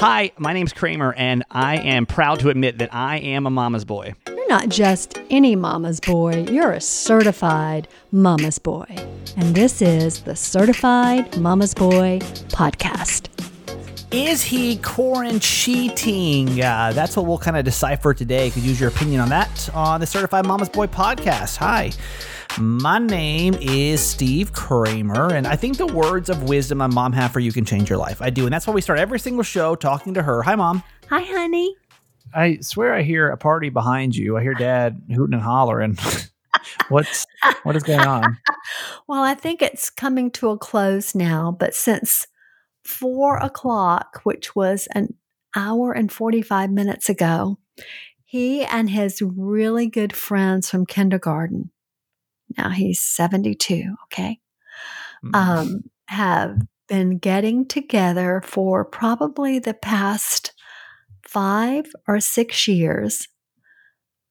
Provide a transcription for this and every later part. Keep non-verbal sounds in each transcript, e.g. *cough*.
Hi, my name's Kramer, and I am proud to admit that I am a mama's boy. You're not just any mama's boy, you're a certified mama's boy. And this is the Certified Mama's Boy podcast. Is he Quaran-cheating? Uh, that's what we'll kind of decipher today. You could use your opinion on that on the Certified Mama's Boy podcast. Hi. My name is Steve Kramer, and I think the words of wisdom my mom have for you can change your life. I do, and that's why we start every single show talking to her. Hi, mom. Hi, honey. I swear I hear a party behind you. I hear Dad hooting and hollering. *laughs* What's what is going on? *laughs* well, I think it's coming to a close now, but since four o'clock, which was an hour and forty-five minutes ago, he and his really good friends from kindergarten now he's 72, okay, mm-hmm. um, have been getting together for probably the past five or six years.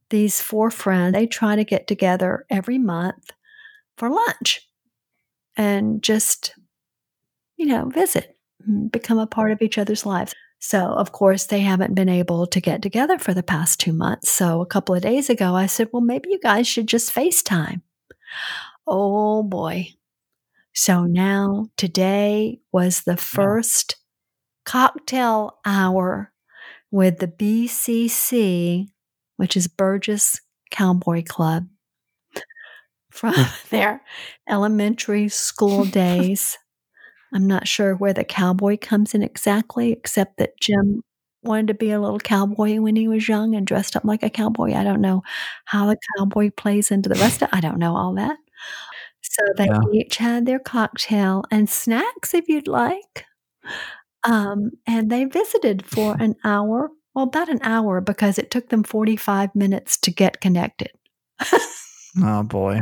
These four friends, they try to get together every month for lunch and just, you know, visit, Mm, become a part of each other's lives. So, of course, they haven't been able to get together for the past two months. So, a couple of days ago, I said, well, maybe you guys should just FaceTime. Oh boy. So now today was the first cocktail hour with the BCC, which is Burgess Cowboy Club, from hmm. *laughs* their elementary school days. I'm not sure where the cowboy comes in exactly, except that Jim wanted to be a little cowboy when he was young and dressed up like a cowboy. I don't know how the cowboy plays into the rest of it. I don't know all that. So they yeah. each had their cocktail and snacks if you'd like. Um, and they visited for an hour, well, about an hour because it took them 45 minutes to get connected. oh, boy.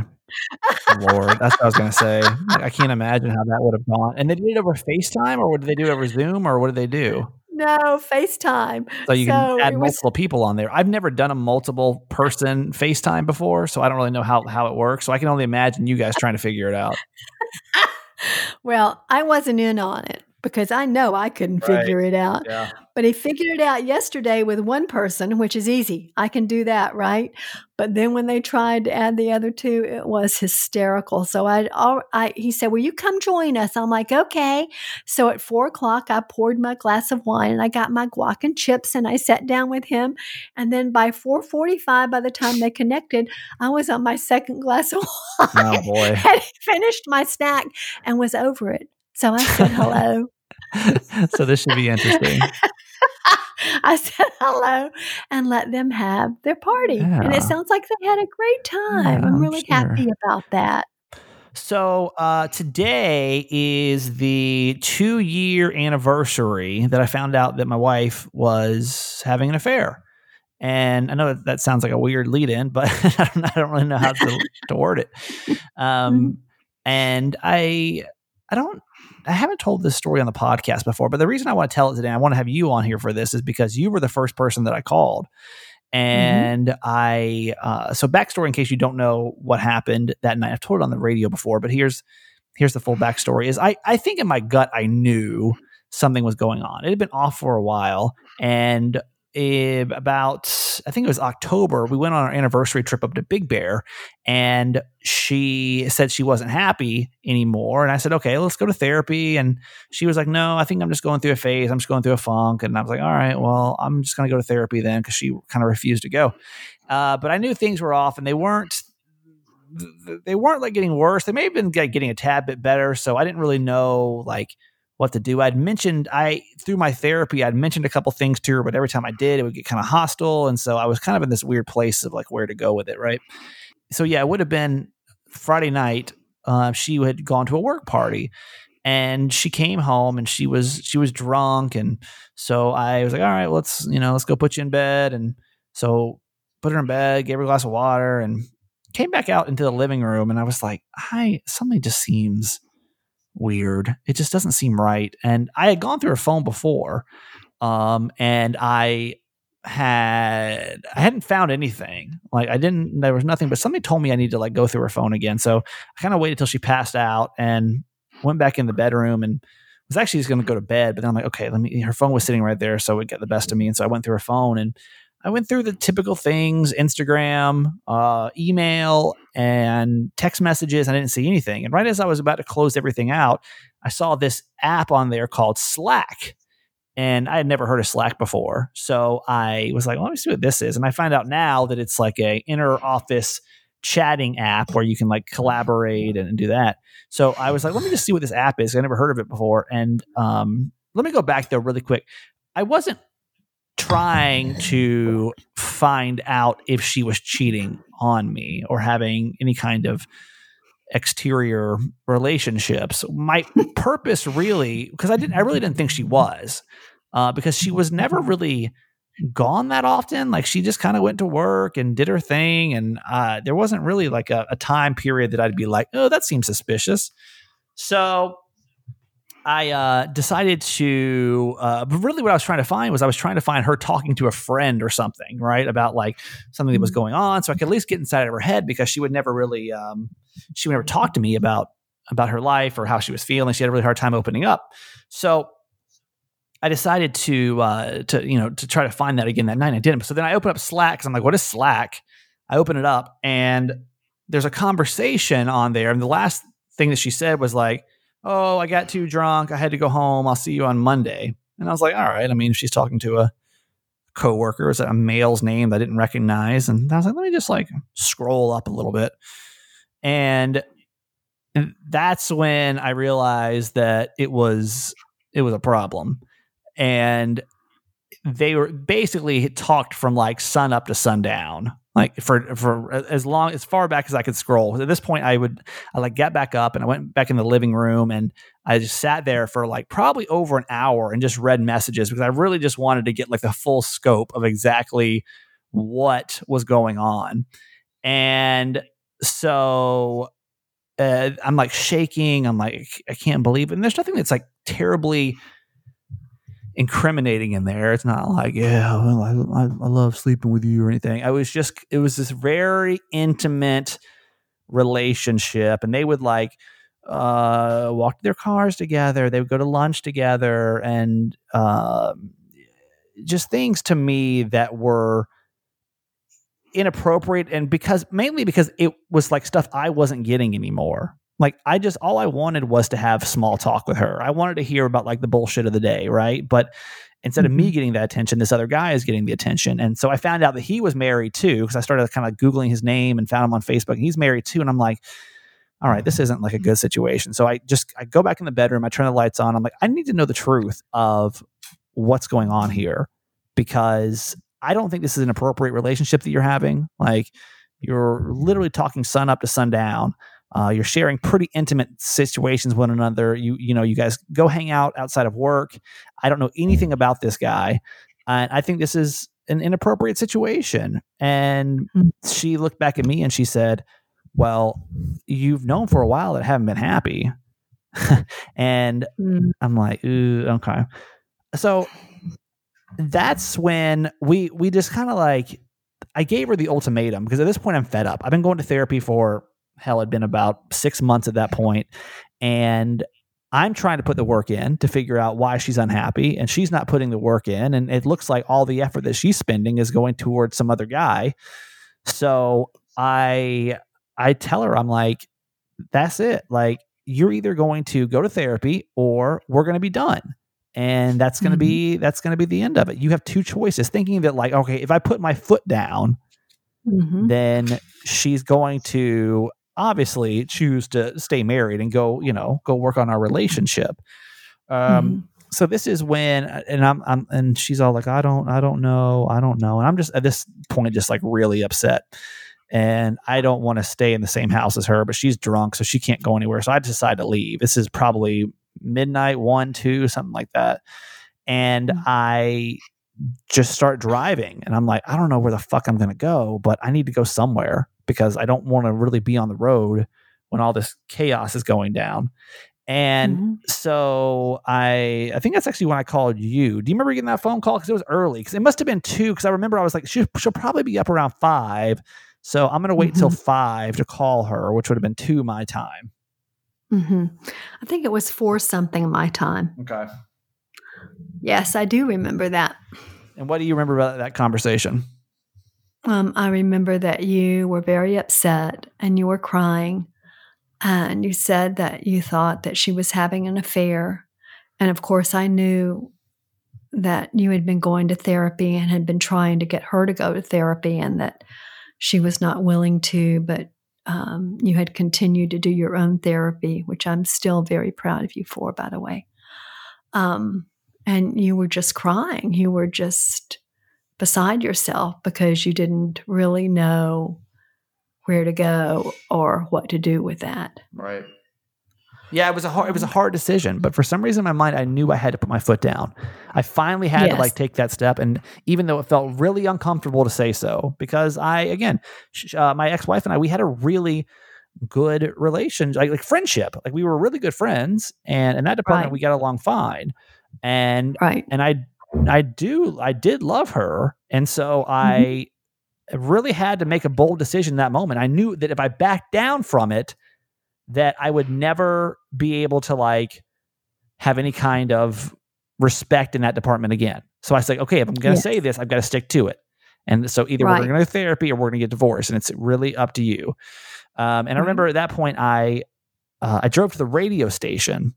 Lord, that's what I was going to say. *laughs* I can't imagine how that would have gone. And they did it over FaceTime or what did they do over Zoom or what did they do? No, FaceTime. So you so can add multiple people on there. I've never done a multiple person FaceTime before, so I don't really know how, how it works. So I can only imagine you guys trying to figure it out. *laughs* well, I wasn't in on it because I know I couldn't right. figure it out. Yeah. But he figured it out yesterday with one person, which is easy. I can do that, right? But then when they tried to add the other two, it was hysterical. So I, I he said, "Will you come join us?" I'm like, "Okay." So at four o'clock, I poured my glass of wine and I got my guac and chips and I sat down with him. And then by four forty-five, by the time they connected, I was on my second glass of *laughs* oh, wine. Oh boy! Had finished my snack and was over it. So I said *laughs* hello. *laughs* so this should be interesting. *laughs* I said hello and let them have their party. Yeah. And it sounds like they had a great time. Yeah, I'm really sure. happy about that. So uh, today is the two year anniversary that I found out that my wife was having an affair. And I know that, that sounds like a weird lead in, but *laughs* I, don't, I don't, really know how to, to word it. Um, mm-hmm. and I, I don't I haven't told this story on the podcast before, but the reason I want to tell it today, I want to have you on here for this, is because you were the first person that I called. Mm-hmm. And mm-hmm. I, uh, so backstory in case you don't know what happened that night. I've told it on the radio before, but here's here's the full backstory. Is I I think in my gut I knew something was going on. It had been off for a while, and about I think it was October, we went on our anniversary trip up to Big Bear, and she said she wasn't happy anymore. And I said, okay, let's go to therapy. And she was like, no, I think I'm just going through a phase. I'm just going through a funk. And I was like, all right, well, I'm just going to go to therapy then because she kind of refused to go. Uh, but I knew things were off, and they weren't. They weren't like getting worse. They may have been getting a tad bit better. So I didn't really know like what to do. I'd mentioned I through my therapy, I'd mentioned a couple things to her, but every time I did, it would get kind of hostile, and so I was kind of in this weird place of like where to go with it, right? So yeah, it would have been Friday night. Uh, she had gone to a work party, and she came home and she was she was drunk, and so I was like, all right, let's you know let's go put you in bed, and so put her in bed, gave her a glass of water, and came back out into the living room, and I was like, I something just seems weird. It just doesn't seem right. And I had gone through her phone before, um, and I had I hadn't found anything. Like I didn't. There was nothing, but somebody told me I need to like go through her phone again. So I kind of waited till she passed out and went back in the bedroom and was actually just going to go to bed, but then I'm like, okay, let me. Her phone was sitting right there, so it got the best of me, and so I went through her phone and I went through the typical things: Instagram, uh, email, and text messages. I didn't see anything, and right as I was about to close everything out, I saw this app on there called Slack. And I had never heard of Slack before. So I was like, well, let me see what this is. And I find out now that it's like a inner office chatting app where you can like collaborate and, and, do that. So I was like, let me just see what this app is. I never heard of it before. And um, let me go back though really quick. I wasn't trying to find out if she was cheating on me or having any kind of exterior relationships. My purpose really, because I didn't, I really didn't think she was, uh, because she was never really gone that often. Like she just kind of went to work and did her thing, and uh, there wasn't really like a, a time period that I'd be like, oh, that seems suspicious. So I uh, decided to, uh, but really what I was trying to find was I was trying to find her talking to a friend or something, right? About like something that was mm-hmm. going on. So I could at least get inside of her head because she would never really, um, she would never talk to me about, about her life or how she was feeling. She had a really hard time opening up. So I decided to, uh, to, you know, to try to find that again that night. I didn't. So then I opened up Slack because I'm like, what is Slack? I open it up and there's a conversation on there. And the last thing that she said was like, oh, I got too drunk. I had to go home. I'll see you on Monday. And I was like, all right. I mean, if she's talking to a coworker, that a male's name that I didn't recognize? And I was like, let me just like scroll up a little bit. And that's when I realized that it was it was a problem. And they were basically talked from like sun up to sundown like for for as long as far back as I could scroll. At this point, I would I like get back up and I went back in the living room and I just sat there for like probably over an hour and just read messages because I really just wanted to get like the full scope of exactly what was going on. And so uh, I'm like shaking. I'm like I can't believe it. And there's nothing that's like terribly incriminating in there. It's not like, yeah, well, I, I, love sleeping with you or anything. I was just, it was this very intimate relationship. And they would like uh, walk their cars together. They would go to lunch together and uh, just things to me that were inappropriate. And because mainly because it was like stuff I wasn't getting anymore. Like I just all I wanted was to have small talk with her. I wanted to hear about like the bullshit of the day, right? But instead mm-hmm. of me mm-hmm. getting that attention, this other guy is getting the attention. And so I found out that he was married too because I started kind of googling his name and found him on Facebook. And he's married too, and I'm like, all right, this isn't like a good situation. So I just I go back in the bedroom, I turn the lights on. I'm like, I need to know the truth of what's going on here because I don't think this is an appropriate relationship that you're having. Like you're literally talking sun up to sundown. Uh, you're sharing pretty intimate situations with one another. You you know you guys go hang out outside of work. I don't know anything about this guy, and I think this is an inappropriate situation. And mm-hmm. she looked back at me and she said, "Well, you've known for a while that I haven't been happy." *laughs* and mm-hmm. I'm like, okay. So that's when we we just kind of like I gave her the ultimatum because at this point I'm fed up. I've been going to therapy for hell had been about six months at that point and i'm trying to put the work in to figure out why she's unhappy and she's not putting the work in and it looks like all the effort that she's spending is going towards some other guy so i i tell her i'm like that's it like you're either going to go to therapy or we're going to be done and that's going to mm-hmm. be that's going to be the end of it you have two choices thinking that like okay if i put my foot down mm-hmm. then she's going to obviously choose to stay married and go, you know, go work on our relationship. Um, mm-hmm. So this is when, and I'm, I'm, and she's all like, I don't, I don't know, I don't know, and I'm just at this point just like really upset, and I don't want to stay in the same house as her, but she's drunk, so she can't go anywhere. So I decide to leave. This is probably midnight, one, two, something like that, and mm-hmm. I just start driving, and I'm like, I don't know where the fuck I'm gonna go, but I need to go somewhere because I don't want to really be on the road when all this chaos is going down. And mm-hmm. so I I think that's actually when I called you. Do you remember getting that phone call? Because it was early. Because it must have been two. Because I remember I was like, she, she'll probably be up around five. So I'm going to wait mm-hmm. till five to call her, which would have been two my time. hmm I think it was four something my time. Okay. Yes, I do remember that. And what do you remember about that conversation? Um, I remember that you were very upset and you were crying, and you said that you thought that she was having an affair. And of course, I knew that you had been going to therapy and had been trying to get her to go to therapy, and that she was not willing to, but um, you had continued to do your own therapy, which I'm still very proud of you for, by the way. Um, and you were just crying. You were just beside yourself because you didn't really know where to go or what to do with that. Right. Yeah, it was a hard, it was a hard decision, but for some reason in my mind I knew I had to put my foot down. I finally had Yes. to like take that step and even though it felt really uncomfortable to say so because I again, sh- uh, my ex-wife and I we had a really good relationship, like, like friendship. Like we were really good friends and in that department Right. we got along fine. And Right. and I I do I did love her, and so I really had to make a bold decision in that moment. I knew that if I backed down from it, that I would never be able to like have any kind of respect in that department again. So I was like, okay, if I'm going to Yes. say this, I've got to stick to it. And so either we're going to go to therapy or we're going to get divorced, and it's really up to you. Um, and I remember at that point, I uh, I drove to the radio station.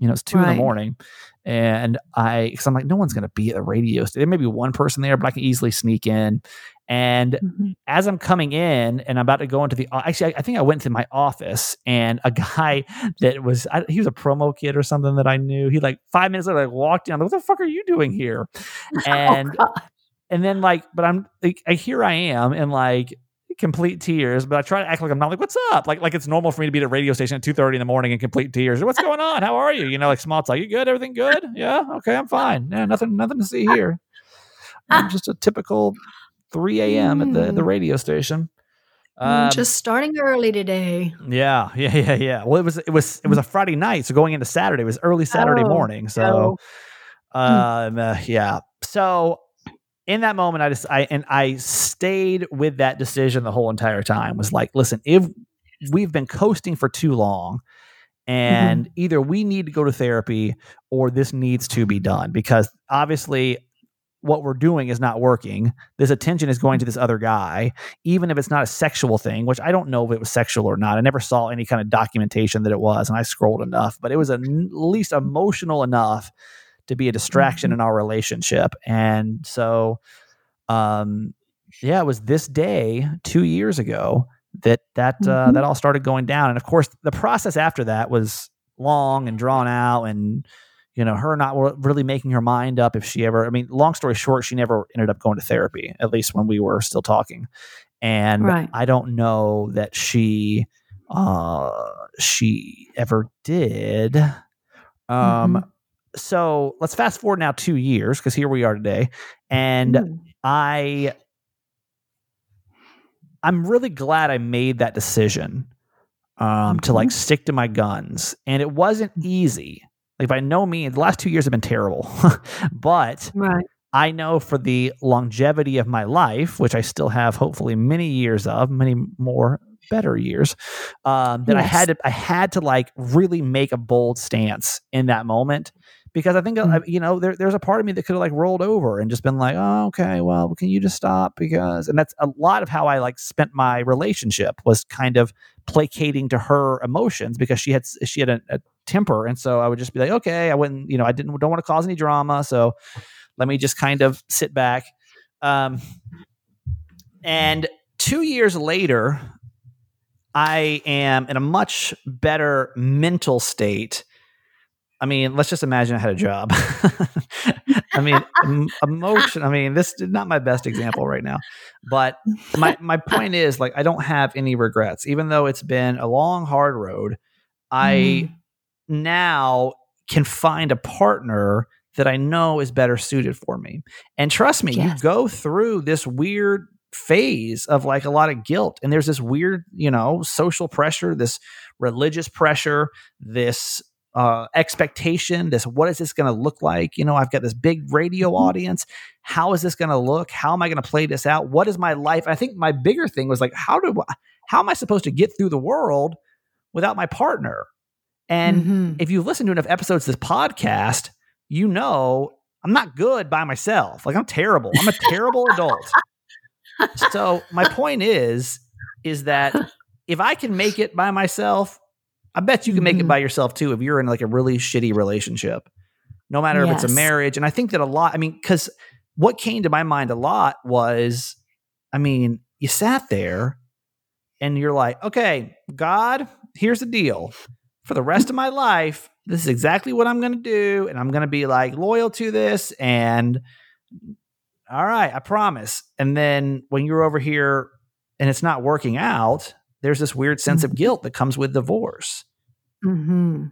You know, it's two in the morning, and I because I'm like, no one's going to be at the radio station. There may be one person there, but I can easily sneak in. And Mhm. as I'm coming in and I'm about to go into the actually, I, I think I went to my office and a *laughs* guy that was I, he was a promo kid or something that I knew. He like five minutes later like walked in. I'm like, what the fuck are you doing here? *laughs* And Oh, and then like, but I'm like, I, here I am And like complete tears, but I try to act like I'm not like, what's up? Like like it's normal for me to be at a radio station at two thirty in the morning in complete tears. What's going on? How are you? You know, like small talk. You good? Everything good? *laughs* Yeah. Okay, I'm fine. Yeah, nothing nothing to see *laughs* here. I'm just a typical 3 a.m. at the, the Mm. radio station. Mm, Um, just starting early today. yeah, yeah, yeah, yeah. Well, it was it was it was a Friday night, so going into Saturday it was early Saturday Oh, morning. So, no. um, uh, yeah. So in that moment, I just I and I stayed with that decision the whole entire time. Was like, listen, if we've been coasting for too long, and mm-hmm. either we need to go to therapy or this needs to be done because obviously what we're doing is not working. This attention is going to this other guy, even if it's not a sexual thing, which I don't know if it was sexual or not. I never saw any kind of documentation that it was, and I scrolled enough, but it was at least emotional enough to be a distraction Mhm. in our relationship. And so, um, yeah, it was this day two years ago that that uh, Mhm. that all started going down. And of course, the process after that was long and drawn out, and you know, her not really making her mind up if she ever. I mean, long story short, she never ended up going to therapy. At least when we were still talking, and Right. I don't know that she uh she ever did. Um. Mhm. So let's fast forward now two years because here we are today, and Mm. I I'm really glad I made that decision um to like Mhm. stick to my guns. And it wasn't easy. Like by no means the last two years have been terrible. *laughs* but Right. I know for the longevity of my life, which I still have hopefully many years of, many more better years, um, that I had to I had to like really make a bold stance in that moment because I think uh, Mm. you know there, there's a part of me that could have like rolled over and just been like, oh, okay, well, can you just stop? Because and that's a lot of how I like spent my relationship was kind of placating to her emotions because she had she had a, a temper, and so I would just be like, okay, I wouldn't, you know, I didn't don't want to cause any drama, so let me just kind of sit back. Um, and two years later, I am in a much better mental state. I mean, let's just imagine I had a job. *laughs* I mean, em- emotion. I mean, this is not my best example right now, but my my point is like I don't have any regrets, even though it's been a long, hard road. I mm-hmm. now can find a partner that I know is better suited for me. And trust me, Yes. you go through this weird phase of like a lot of guilt and there's this weird, you know, social pressure, this religious pressure, this uh, expectation, this what is this going to look like? You know, I've got this big radio Mhm. audience. How is this going to look? How am I going to play this out? What is my life? I think my bigger thing was like, how do I, how am I supposed to get through the world without my partner? And Mhm. if you've listened to enough episodes of this podcast, you know I'm not good by myself. Like I'm terrible. I'm a terrible adult. So my point is, is that *laughs* if I can make it by myself, I bet you can make it Mhm. by yourself too if you're in like a really shitty relationship. No matter if it's a marriage. And I think that a lot, I mean, because what came to my mind a lot was, I mean, you sat there and you're like, okay, God, here's the deal. For the rest of my life, this is exactly what I'm going to do. And I'm going to be like loyal to this. And all right, I promise. And then when you're over here and it's not working out, there's this weird sense of Mhm. guilt that comes with divorce. Hmm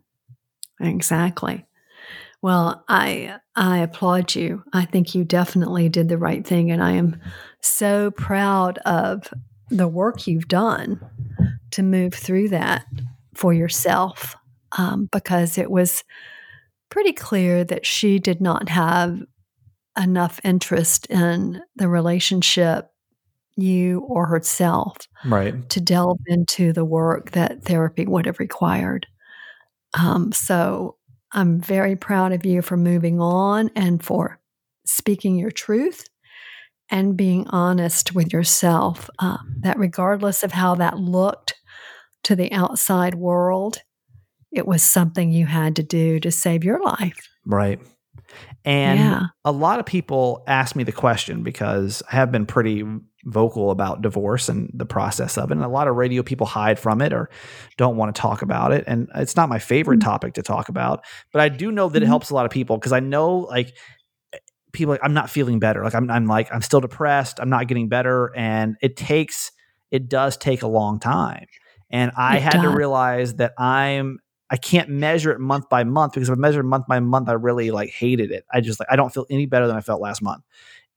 Exactly. Well, I I applaud you. I think you definitely did the right thing, and I am so proud of the work you've done to move through that for yourself, um, because it was pretty clear that she did not have enough interest in the relationship, you or herself, Right. to delve into the work that therapy would have required. Um, so I'm very proud of you for moving on and for speaking your truth and being honest with yourself. Uh, that regardless of how that looked to the outside world, it was something you had to do to save your life. Right. And Yeah. a lot of people ask me the question because I have been pretty vocal about divorce and the process of it. And a lot of radio people hide from it or don't want to talk about it. And it's not my favorite Mhm. topic to talk about, but I do know that it Mhm. helps a lot of people because I know like people like, I'm not feeling better. Like I'm, I'm like, I'm still depressed. I'm not getting better. And it takes, it does take a long time. And I It had to realize that I'm I can't measure it month by month because if I measured month by month, I really like hated it. I just like I don't feel any better than I felt last month.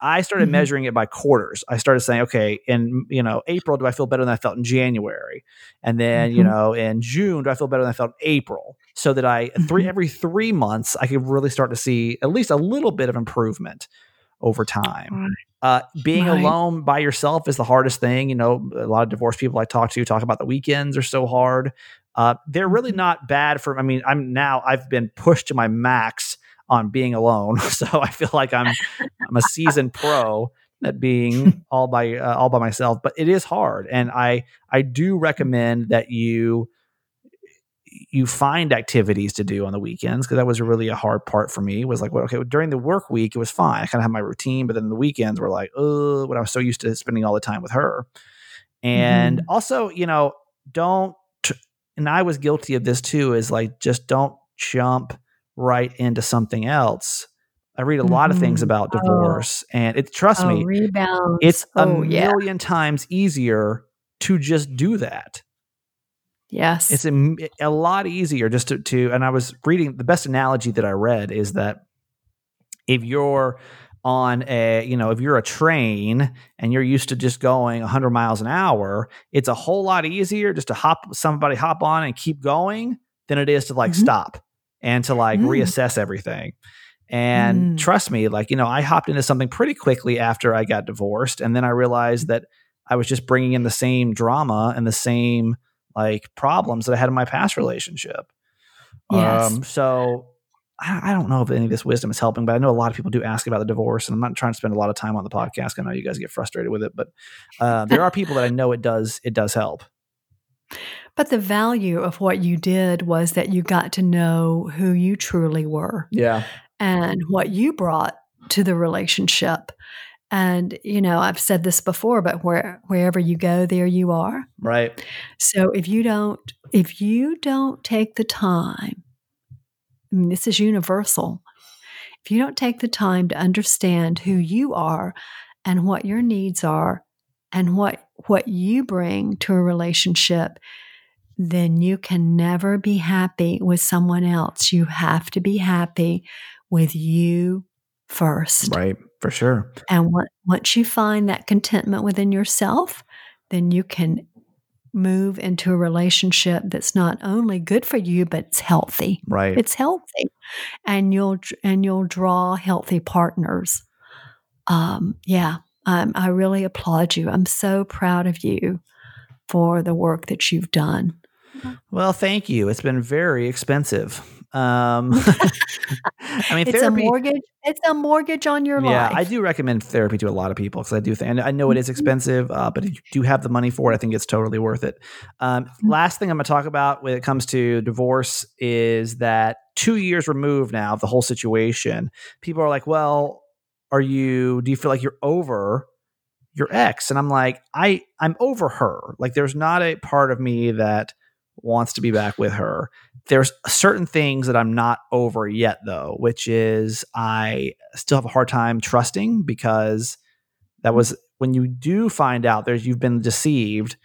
I started Mhm. measuring it by quarters. I started saying, okay, in you know April, do I feel better than I felt in January? And then you Mhm. know in June, do I feel better than I felt in April? So that I three Mhm. every three months, I could really start to see at least a little bit of improvement over time. Uh, being Right. alone by yourself is the hardest thing. You know, a lot of divorced people I talk to talk about the weekends are so hard. Uh, they're really Mhm. not bad for. I mean, I'm now I've been pushed to my max on being alone, *laughs* so I feel like I'm I'm a seasoned pro at being *laughs* all by uh, all by myself. But it is hard, and I I do recommend that you you find activities to do on the weekends because that was really a hard part for me was like well, okay during the work week it was fine i kind of had my routine but then the weekends were like oh when i was so used to spending all the time with her and Mhm. also you know don't and i was guilty of this too is like just don't jump right into something else i read a lot of things Mhm. about Oh. divorce and it trust Oh, me it's a oh, yeah. million times easier to just do that Yes. it's a, a lot easier just to, to and i was reading the best analogy that i read is that if you're on a you know if you're a train and you're used to just going 100 miles an hour it's a whole lot easier just to hop somebody hop on and keep going than it is to like Mhm. stop and to like Mm. reassess everything and Mm. trust me like you know i hopped into something pretty quickly after i got divorced and then i realized that i was just bringing in the same drama and the same like problems that I had in my past relationship. Yes. Um, so I, I don't know if any of this wisdom is helping, but I know a lot of people do ask about the divorce, and I'm not trying to spend a lot of time on the podcast. I know you guys get frustrated with it, but uh, there are people that I know it does it does help. But the value of what you did was that you got to know who you truly were Yeah, and what you brought to the relationship. And, you know, I've said this before, but where, wherever you go, there you are. right. So if you don't, if you don't take the time, I mean, this is universal. If you don't take the time to understand who you are and what your needs are and what what you bring to a relationship, then you can never be happy with someone else. You have to be happy with you first. Right, for sure. And on- once you find that contentment within yourself, then you can move into a relationship that's not only good for you but it's healthy. Right. It's healthy, and you'll and you'll draw healthy partners. Um, yeah, um, I really applaud you. I'm so proud of you for the work that you've done. Well, thank you. It's been very expensive. Um, *laughs* I mean, it's therapy. a mortgage. It's a mortgage on your yeah, life. Yeah, I do recommend therapy to a lot of people because I do think, and I know it is Mhm. expensive, uh, but if you do have the money for it, I think it's totally worth it. Um, Mhm. last thing I'm going to talk about when it comes to divorce is that two years removed now of the whole situation, people are like, well, are you, do you feel like you're over your ex? And I'm like, I, I'm over her. Like, there's not a part of me that wants to be back with her. There's certain things that I'm not over yet, though, which is I still have a hard time trusting because that was when you do find out there's you've been deceived,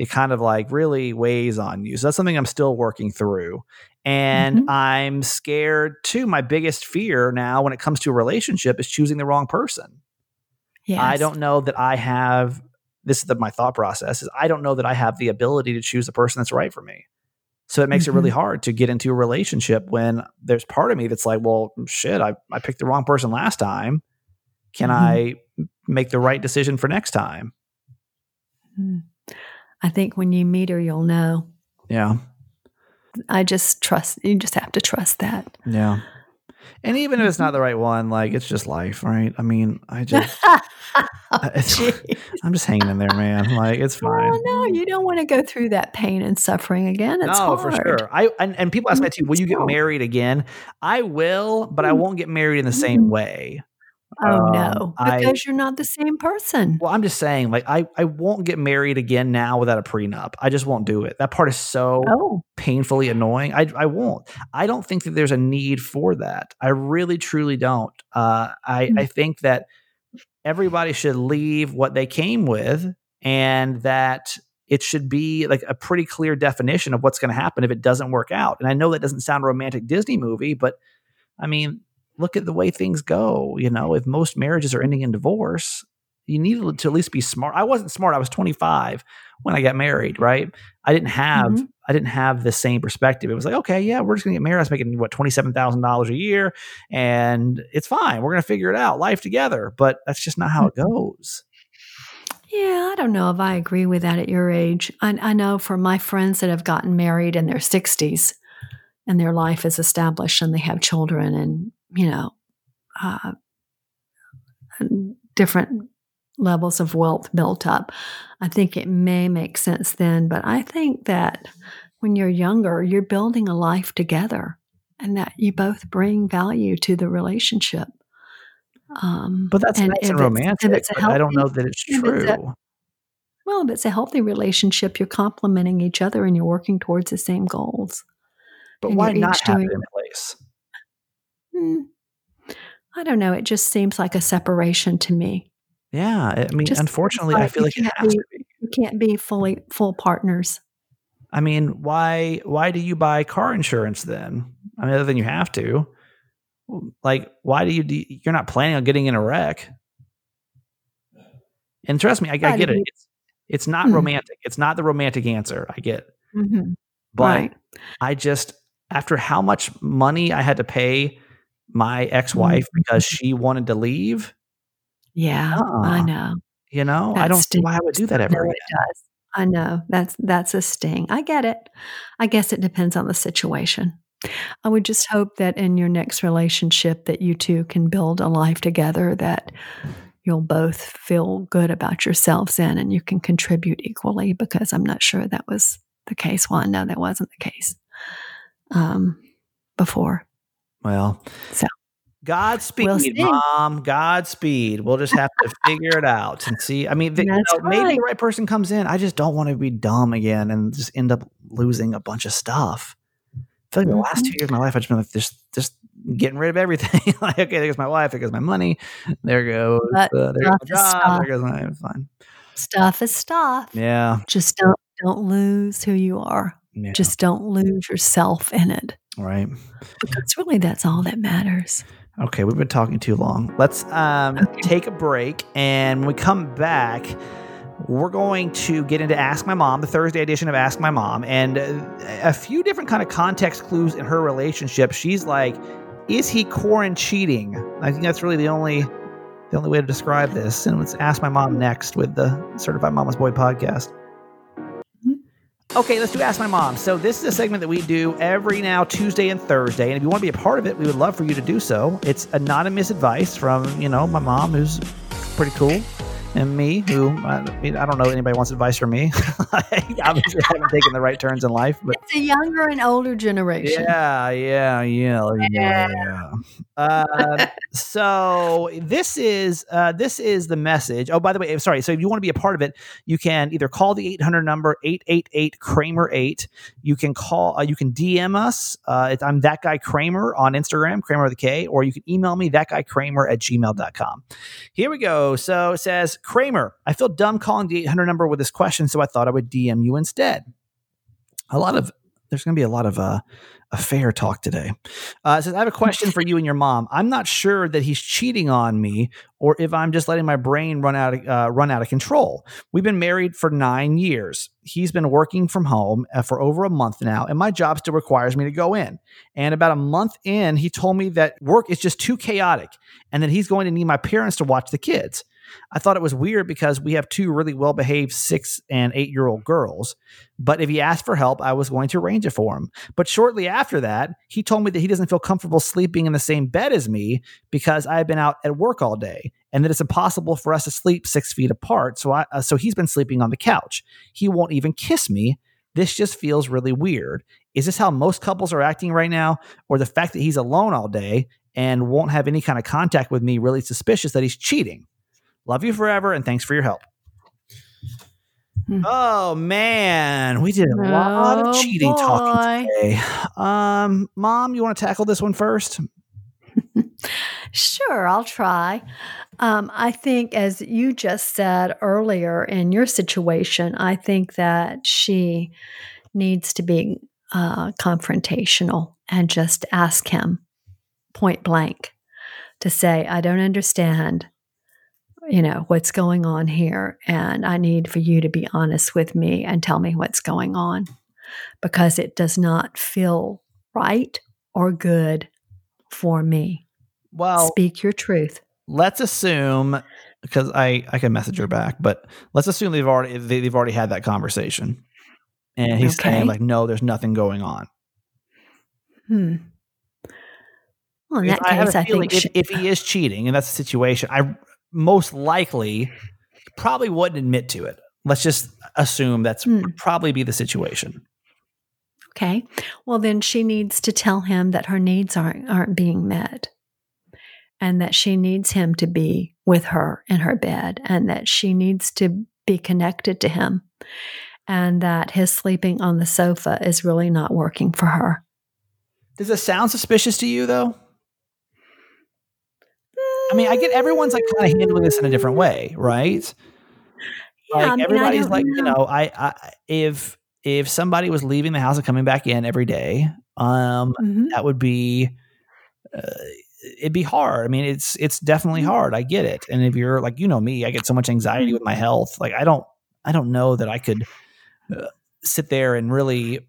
it kind of like really weighs on you. So that's something I'm still working through. And Mhm. I'm scared too. My biggest fear now when it comes to a relationship is choosing the wrong person. I don't know that I have this is the, my thought process is I don't know that I have the ability to choose the person that's right for me. So it makes it really Mhm. hard to get into a relationship when there's part of me that's like, well, shit, I, I picked the wrong person last time. Can Mhm. I make the right decision for next time? Mm. I think when you meet her, you'll know. Yeah. I just trust. You just have to trust that. Yeah. And even if it's not the right one, like it's just life, right? I mean, I *laughs* just, it's- I'm just hanging in there, man. Like it's fine. Oh no, you don't want to go through that pain and suffering again. It's no, hard. for sure. I and, and people ask me too, will you get married again? I will, but I Mm. won't get married in the same Mm. way. Oh Um, no, I- because you're not the same person. Well, I'm just saying, like, I, I won't get married again now without a prenup. I just won't do it. That part is so Oh, painfully annoying. I, I won't. I don't think that there's a need for that. I really, truly don't. Uh, I, Hmm. I think that everybody should leave what they came with and that it should be like a pretty clear definition of what's going to happen if it doesn't work out. And I know that doesn't sound a romantic Disney movie, but I mean, look at the way things go. You know, if most marriages are ending in divorce, you need to at least be smart. I wasn't smart. I was 25 when I got married, right? I didn't have Mhm. I didn't have the same perspective. It was like, okay, yeah, we're just gonna get married. I was making what twenty seven thousand dollars a year, and it's fine. We're gonna figure it out, life together. But that's just not how it goes. yeah. I don't know if I agree with that at your age. I, I know for my friends that have gotten married in their 60s and their life is established and they have children and, you know, uh, different levels of wealth built up. I think it may make sense then, but I think that when you're younger, you're building a life together and that you both bring value to the relationship. Um, But that's and nice and romantic. it's a but I don't know that it's if it's a- true. well, if it's a healthy relationship, you're complementing each other and you're working towards the same goals. But and why not have doing- it in place? Hmm. I don't know. It just seems like a separation to me. Yeah, I mean, Just unfortunately, I feel like it has be- to be. You can't be fully full partners. I mean, why why do you buy car insurance then? I mean, other than you have to. Like, why do you? Do, you're not planning on getting in a wreck. And trust me, I, I get it. It's it's not Hmm. romantic. It's not the romantic answer. I get. Mhm. but right. I just after how much money I had to pay my ex-wife Mm-hmm. because she wanted to leave. Yeah, Uh-uh. I know. You know, I don't see why I would do that ever know it does. I know that's that's a sting. I get it. I guess it depends on the situation. I would just hope that in your next relationship that you two can build a life together that you'll both feel good about yourselves in and you can contribute equally because I'm not sure that was the case. Well, I know that wasn't the case um, before. Well, So, Godspeed, we'll mom. Godspeed. We'll just have to figure it out and see. I mean, the, you know, maybe the right person comes in. I just don't want to be dumb again and just end up losing a bunch of stuff. I feel like the last Mhm. two years of my life, I've just been like just just getting rid of everything. *laughs* like, okay, there goes my wife, there goes my money, there goes But uh, there goes my job, stuff. there goes my fine. Stuff is stuff. Yeah, Just don't don't lose who you are. yeah, Just don't lose yourself in it. Right. Because really that's all that matters. Okay, we've been talking too long. Let's um, Okay. take a break, and when we come back, we're going to get into Ask My Mom, the Thursday edition of Ask My Mom, and uh, a few different kind of context clues in her relationship. She's like, "Is he Quaran-cheating?" I think that's really the only the only way to describe this. And let's ask my mom next with the Certified Mama's Boy podcast. Okay, let's do Ask My Mom. So, this is a segment that we do every now Tuesday and Thursday. And if you want to be a part of it, we would love for you to do so. It's anonymous advice from, you know, my mom, who's pretty cool and me, who I, mean, I don't know anybody wants advice from me. *laughs* Obviously, I haven't *laughs* taken the right turns in life, but it's a younger and older generation. Yeah, yeah, yeah, yeah. Uh, so this is uh, this is the message. Oh, by the way, sorry. So if you want to be a part of it, you can either call the eight hundred number eight eight eight Kramer eight. You can call. Uh, you can DM us. Uh, I'm that guy Kramer on Instagram, Kramer with a K, or you can email me that guy Kramer at gmail.com. Here we go. So it says Kramer, I feel dumb calling the 800 number with this question, so I thought I would DM you instead. A lot of there's going to be a lot of uh, affair talk today. Uh, says, I have a question for you and your mom. I'm not sure that he's cheating on me or if I'm just letting my brain run out of, uh, run out of control. We've been married for nine years. He's been working from home uh, for over a month now, and my job still requires me to go in. And about a month in, he told me that work is just too chaotic and that he's going to need my parents to watch the kids. I thought it was weird because we have two really well behaved six and eight year old girls. But if he asked for help, I was going to arrange it for him. But shortly after that, he told me that he doesn't feel comfortable sleeping in the same bed as me because I have been out at work all day and that it's impossible for us to sleep six feet apart. So, I, uh, so he's been sleeping on the couch. He won't even kiss me. This just feels really weird. Is this how most couples are acting right now? Or the fact that he's alone all day and won't have any kind of contact with me really suspicious that he's cheating? Love you forever, and thanks for your help. Hmm. Oh man, we did a oh, lot of cheating boy. talking today. Um, Mom, you want to tackle this one first? *laughs* sure, I'll try. Um, I think, as you just said earlier in your situation, I think that she needs to be uh, confrontational and just ask him point blank to say, I don't understand you know, what's going on here. And I need for you to be honest with me and tell me what's going on because it does not feel right or good for me. Well, speak your truth. Let's assume because I I can message her back, but let's assume they've already they've already had that conversation, and he's okay. saying like, no, there's nothing going on. Hmm. Well, in that I case, I, think if, she- if he is cheating, and that's the situation, I most likely probably wouldn't admit to it. Let's just assume that's hmm. probably be the situation. Okay. Well, then she needs to tell him that her needs aren't aren't being met. And that she needs him to be with her in her bed and that she needs to be connected to him and that his sleeping on the sofa is really not working for her. Does it sound suspicious to you though? I mean, I get everyone's like kind of handling this in a different way, right? Yeah, like everybody's like, know. you know, I, I if if somebody was leaving the house and coming back in every day, um, mm-hmm. that would be uh, it'd be hard. I mean, it's it's definitely mm-hmm. hard. I get it. And if you're like, you know me, I get so much anxiety with my health. Like, I don't, I don't know that I could uh, sit there and really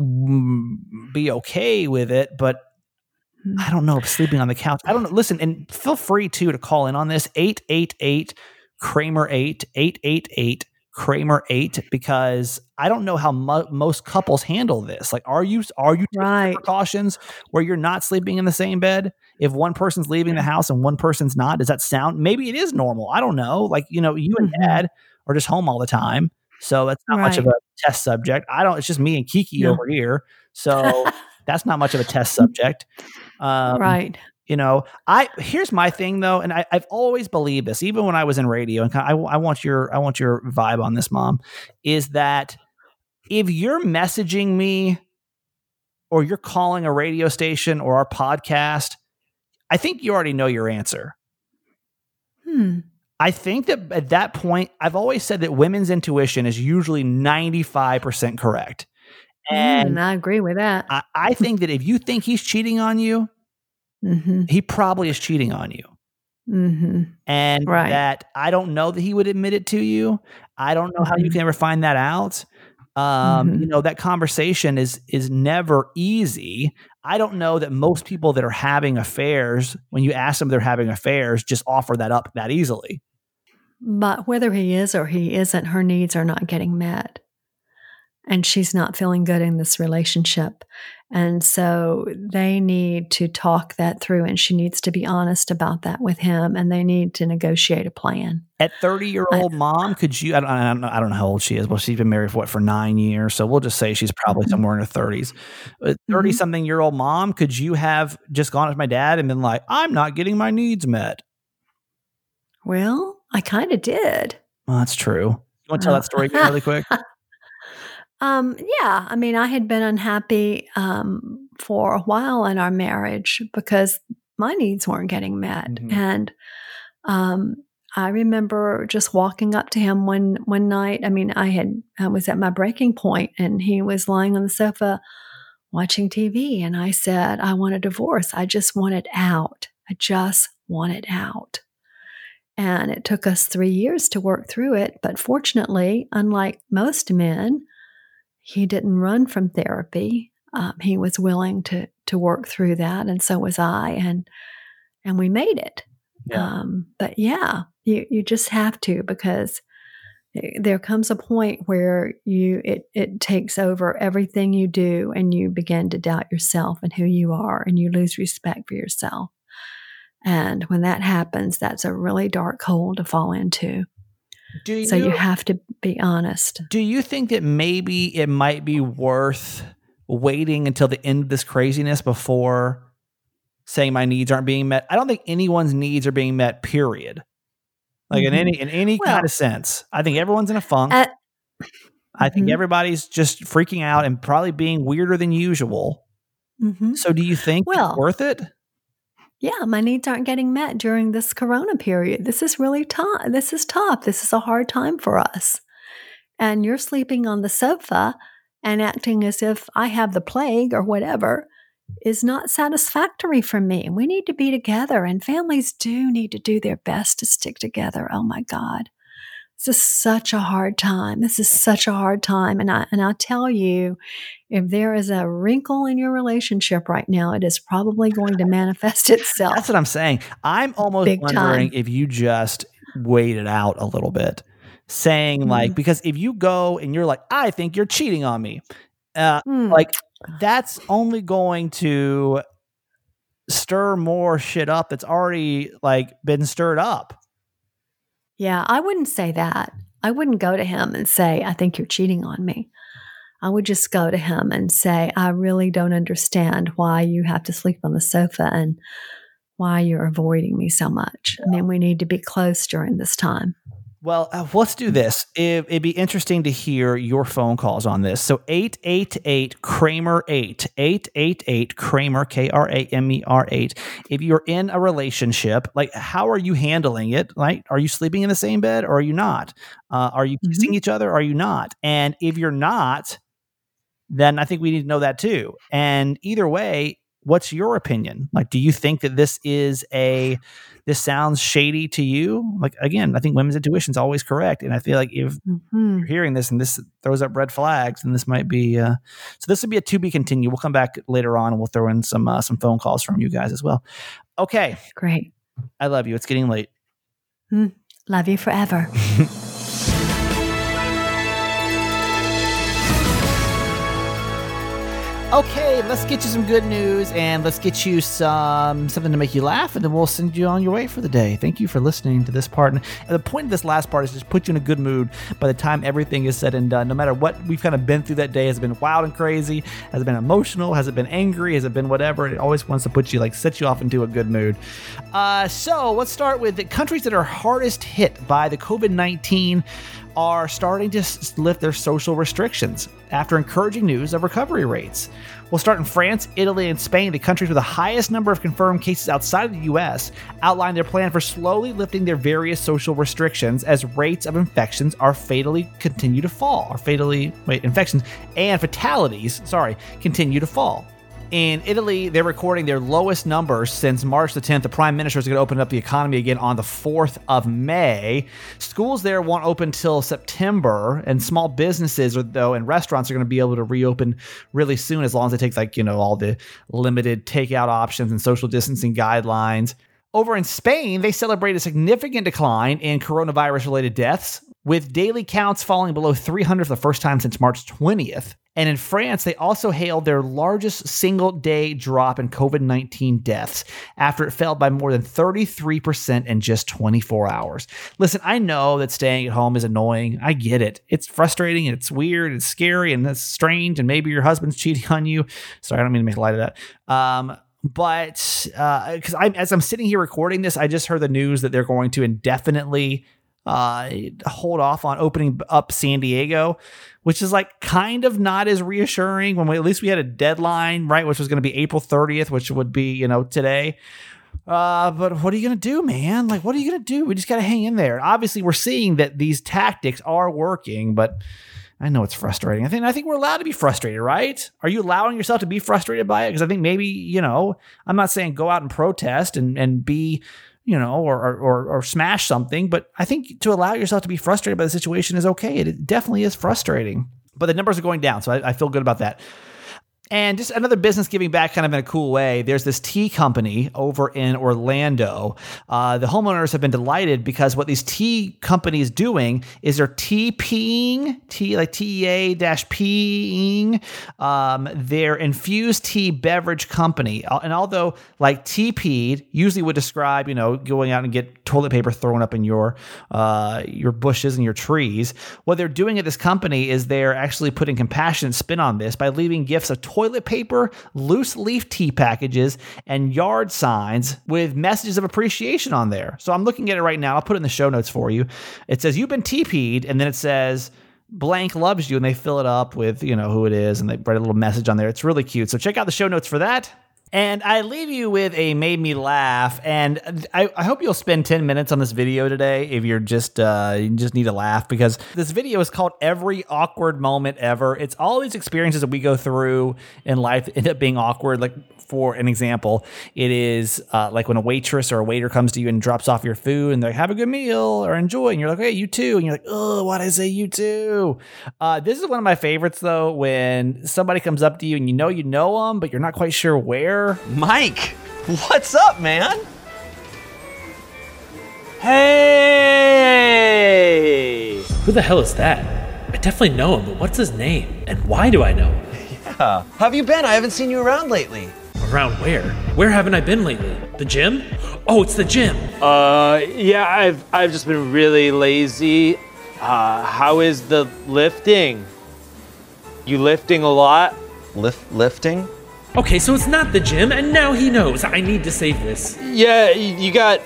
mm, be okay with it. But I don't know sleeping on the couch. I don't know. Listen, and feel free too to call in on this 888 Kramer 8 888 Kramer 8 because I don't know how mo- most couples handle this. Like are you are you right. precautions where you're not sleeping in the same bed? If one person's leaving the house and one person's not, does that sound maybe it is normal. I don't know. Like, you know, you and mm-hmm. dad are just home all the time. So that's not right. much of a test subject. I don't it's just me and Kiki over here. *laughs* So that's not much of a test subject. Um, right. You know, I here's my thing though, and I, have always believed this, even when I was in radio. And I, I want your I want your vibe on this, mom. Is that if you're messaging me or you're calling a radio station or our podcast, I think you already know your answer. Hmm. I think that at that point, I've always said that women's intuition is usually 95% correct. And mm, I agree with that. I, I, *laughs* think that if you think he's cheating on you, mm-hmm. he probably is cheating on you. Mm-hmm. And right. that I don't know that he would admit it to you. I don't know how you mm-hmm. can ever find that out. Um, mm-hmm. you know, that conversation is is never easy. I don't know that most people that are having affairs, when you ask them they're having affairs, just offer that up that easily. But whether he is or he isn't, her needs are not getting met and she's not feeling good in this relationship. And so they need to talk that through, and she needs to be honest about that with him, and they need to negotiate a plan. At 30 year old mom, could you? I don't, I don't, know, I don't know how old she is. Well, she's been married for what, for nine years. So we'll just say she's probably mm-hmm. somewhere in her 30s. 30 something year old mom, could you have just gone to my dad and been like, I'm not getting my needs met? Well, I kind of did. Well, that's true. You want to tell that story really quick? *laughs* Um, yeah, I mean, I had been unhappy um, for a while in our marriage because my needs weren't getting met, mm-hmm. and um, I remember just walking up to him one one night. I mean, I had I was at my breaking point, and he was lying on the sofa watching TV, and I said, "I want a divorce. I just want it out. I just want it out." And it took us three years to work through it. But fortunately, unlike most men, he didn't run from therapy. Um, he was willing to to work through that, and so was I, and and we made it. Yeah. Um, but yeah, you you just have to because there comes a point where you it it takes over everything you do, and you begin to doubt yourself and who you are, and you lose respect for yourself. And when that happens, that's a really dark hole to fall into. Do you, so you have to be honest. Do you think that maybe it might be worth waiting until the end of this craziness before saying my needs aren't being met? I don't think anyone's needs are being met. Period. Like mm-hmm. in any in any well, kind of sense, I think everyone's in a funk. Uh, I think mm-hmm. everybody's just freaking out and probably being weirder than usual. Mm-hmm. So, do you think well, it's worth it? Yeah, my needs aren't getting met during this corona period. This is really tough. This is tough. This is a hard time for us. And you're sleeping on the sofa and acting as if I have the plague or whatever is not satisfactory for me. We need to be together, and families do need to do their best to stick together. Oh my God. This is such a hard time. This is such a hard time. And I and I'll tell you, if there is a wrinkle in your relationship right now, it is probably going to manifest *laughs* itself. That's what I'm saying. I'm almost Big wondering time. if you just wait it out a little bit. Saying mm. like, because if you go and you're like, I think you're cheating on me, uh, mm. like that's only going to stir more shit up that's already like been stirred up. Yeah, I wouldn't say that. I wouldn't go to him and say, I think you're cheating on me. I would just go to him and say, I really don't understand why you have to sleep on the sofa and why you're avoiding me so much. I mean, we need to be close during this time. Well, uh, let's do this. It, would be interesting to hear your phone calls on this. So 888 Kramer 8, 888 Kramer, K R A M E R 8. If you're in a relationship, like how are you handling it? Like, are you sleeping in the same bed or are you not? Uh, are you kissing mm-hmm. each other or are you not? And if you're not, then I think we need to know that too. And either way, what's your opinion? Like, do you think that this is a this sounds shady to you? Like, again, I think women's intuition is always correct, and I feel like if mm-hmm. you're hearing this and this throws up red flags, then this might be. Uh, so this would be a to be continued. We'll come back later on, and we'll throw in some uh, some phone calls from you guys as well. Okay, great. I love you. It's getting late. Mm, love you forever. *laughs* Okay, let's get you some good news and let's get you some something to make you laugh, and then we'll send you on your way for the day. Thank you for listening to this part. And the point of this last part is just put you in a good mood by the time everything is said and done. No matter what we've kind of been through that day, has been wild and crazy? Has it been emotional? Has it been angry? Has it been whatever? It always wants to put you like set you off into a good mood. Uh, so let's start with the countries that are hardest hit by the COVID nineteen are starting to lift their social restrictions after encouraging news of recovery rates. We'll start in France, Italy, and Spain, the countries with the highest number of confirmed cases outside of the US, outline their plan for slowly lifting their various social restrictions as rates of infections are fatally continue to fall, or fatally, wait, infections and fatalities, sorry, continue to fall. In Italy, they're recording their lowest numbers since March the 10th. The prime minister is going to open up the economy again on the 4th of May. Schools there won't open till September, and small businesses, though, and restaurants are going to be able to reopen really soon as long as they take, like, you know, all the limited takeout options and social distancing guidelines. Over in Spain, they celebrate a significant decline in coronavirus related deaths with daily counts falling below 300 for the first time since March 20th. And in France, they also hailed their largest single day drop in COVID 19 deaths after it fell by more than 33% in just 24 hours. Listen, I know that staying at home is annoying. I get it. It's frustrating it's weird and scary and it's strange. And maybe your husband's cheating on you. Sorry, I don't mean to make light of that. Um, but because uh, I'm as I'm sitting here recording this, I just heard the news that they're going to indefinitely uh, hold off on opening up San Diego, which is like kind of not as reassuring when we, at least we had a deadline, right? Which was going to be April 30th, which would be, you know, today. Uh, but what are you going to do, man? Like, what are you going to do? We just got to hang in there. Obviously, we're seeing that these tactics are working, but I know it's frustrating. I think I think we're allowed to be frustrated, right? Are you allowing yourself to be frustrated by it? Because I think maybe you know, I'm not saying go out and protest and and be you know, or, or, or smash something. But I think to allow yourself to be frustrated by the situation is okay. It definitely is frustrating. But the numbers are going down, so I, I feel good about that. And just another business giving back kind of in a cool way. There's this tea company over in Orlando. Uh, the homeowners have been delighted because what these tea companies doing is they're TPing, T like TEA dash peeing, um, their infused tea beverage company. Uh, and although like TP usually would describe, you know, going out and get toilet paper thrown up in your uh, your bushes and your trees, what they're doing at this company is they're actually putting compassionate spin on this by leaving gifts of toilet paper, loose leaf tea packages, and yard signs with messages of appreciation on there. So I'm looking at it right now. I'll put it in the show notes for you. It says, You've been TP'd, and then it says, blank loves you and they fill it up with you know who it is and they write a little message on there it's really cute so check out the show notes for that and I leave you with a made me laugh. And I, I, hope you'll spend 10 minutes on this video today if you're just uh, you just need a laugh because this video is called Every Awkward Moment Ever. It's all these experiences that we go through in life end up being awkward. Like for an example, it is uh, like when a waitress or a waiter comes to you and drops off your food and they're like, have a good meal or enjoy. And you're like, hey, you too. And you're like, oh, why did I say you too? Uh, this is one of my favorites though, when somebody comes up to you and you know you know them, but you're not quite sure where. Mike, what's up, man? Hey! Who the hell is that? I definitely know him, but what's his name? And why do I know him? *laughs* Yeah. How have you been? I haven't seen you around lately. Around where? Where haven't I been lately? The gym? Oh, it's the gym. Uh, yeah, I've I've just been really lazy. Uh, how is the lifting? You lifting a lot? Lift lifting? Okay, so it's not the gym, and now he knows. I need to save this. Yeah, you got.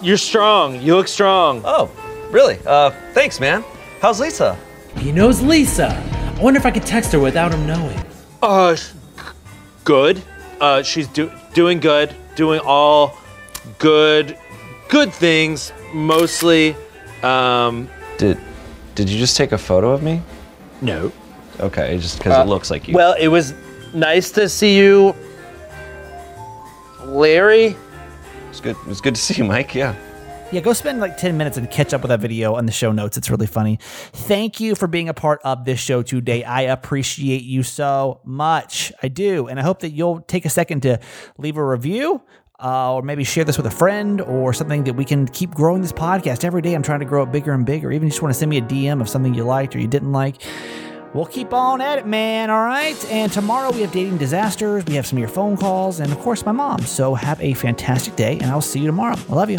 You're strong. You look strong. Oh, really? Uh, thanks, man. How's Lisa? He knows Lisa. I wonder if I could text her without him knowing. Uh, good. Uh, she's do- doing good, doing all good, good things. Mostly. Um, did Did you just take a photo of me? No. Okay, just because uh, it looks like you. Well, it was nice to see you, Larry. It's good. It's good to see you, Mike. Yeah. Yeah, go spend like 10 minutes and catch up with that video on the show notes. It's really funny. Thank you for being a part of this show today. I appreciate you so much. I do. And I hope that you'll take a second to leave a review uh, or maybe share this with a friend or something that we can keep growing this podcast. Every day I'm trying to grow it bigger and bigger. Even just want to send me a DM of something you liked or you didn't like. We'll keep on at it, man. All right. And tomorrow we have dating disasters. We have some of your phone calls, and of course, my mom. So have a fantastic day, and I'll see you tomorrow. I love you.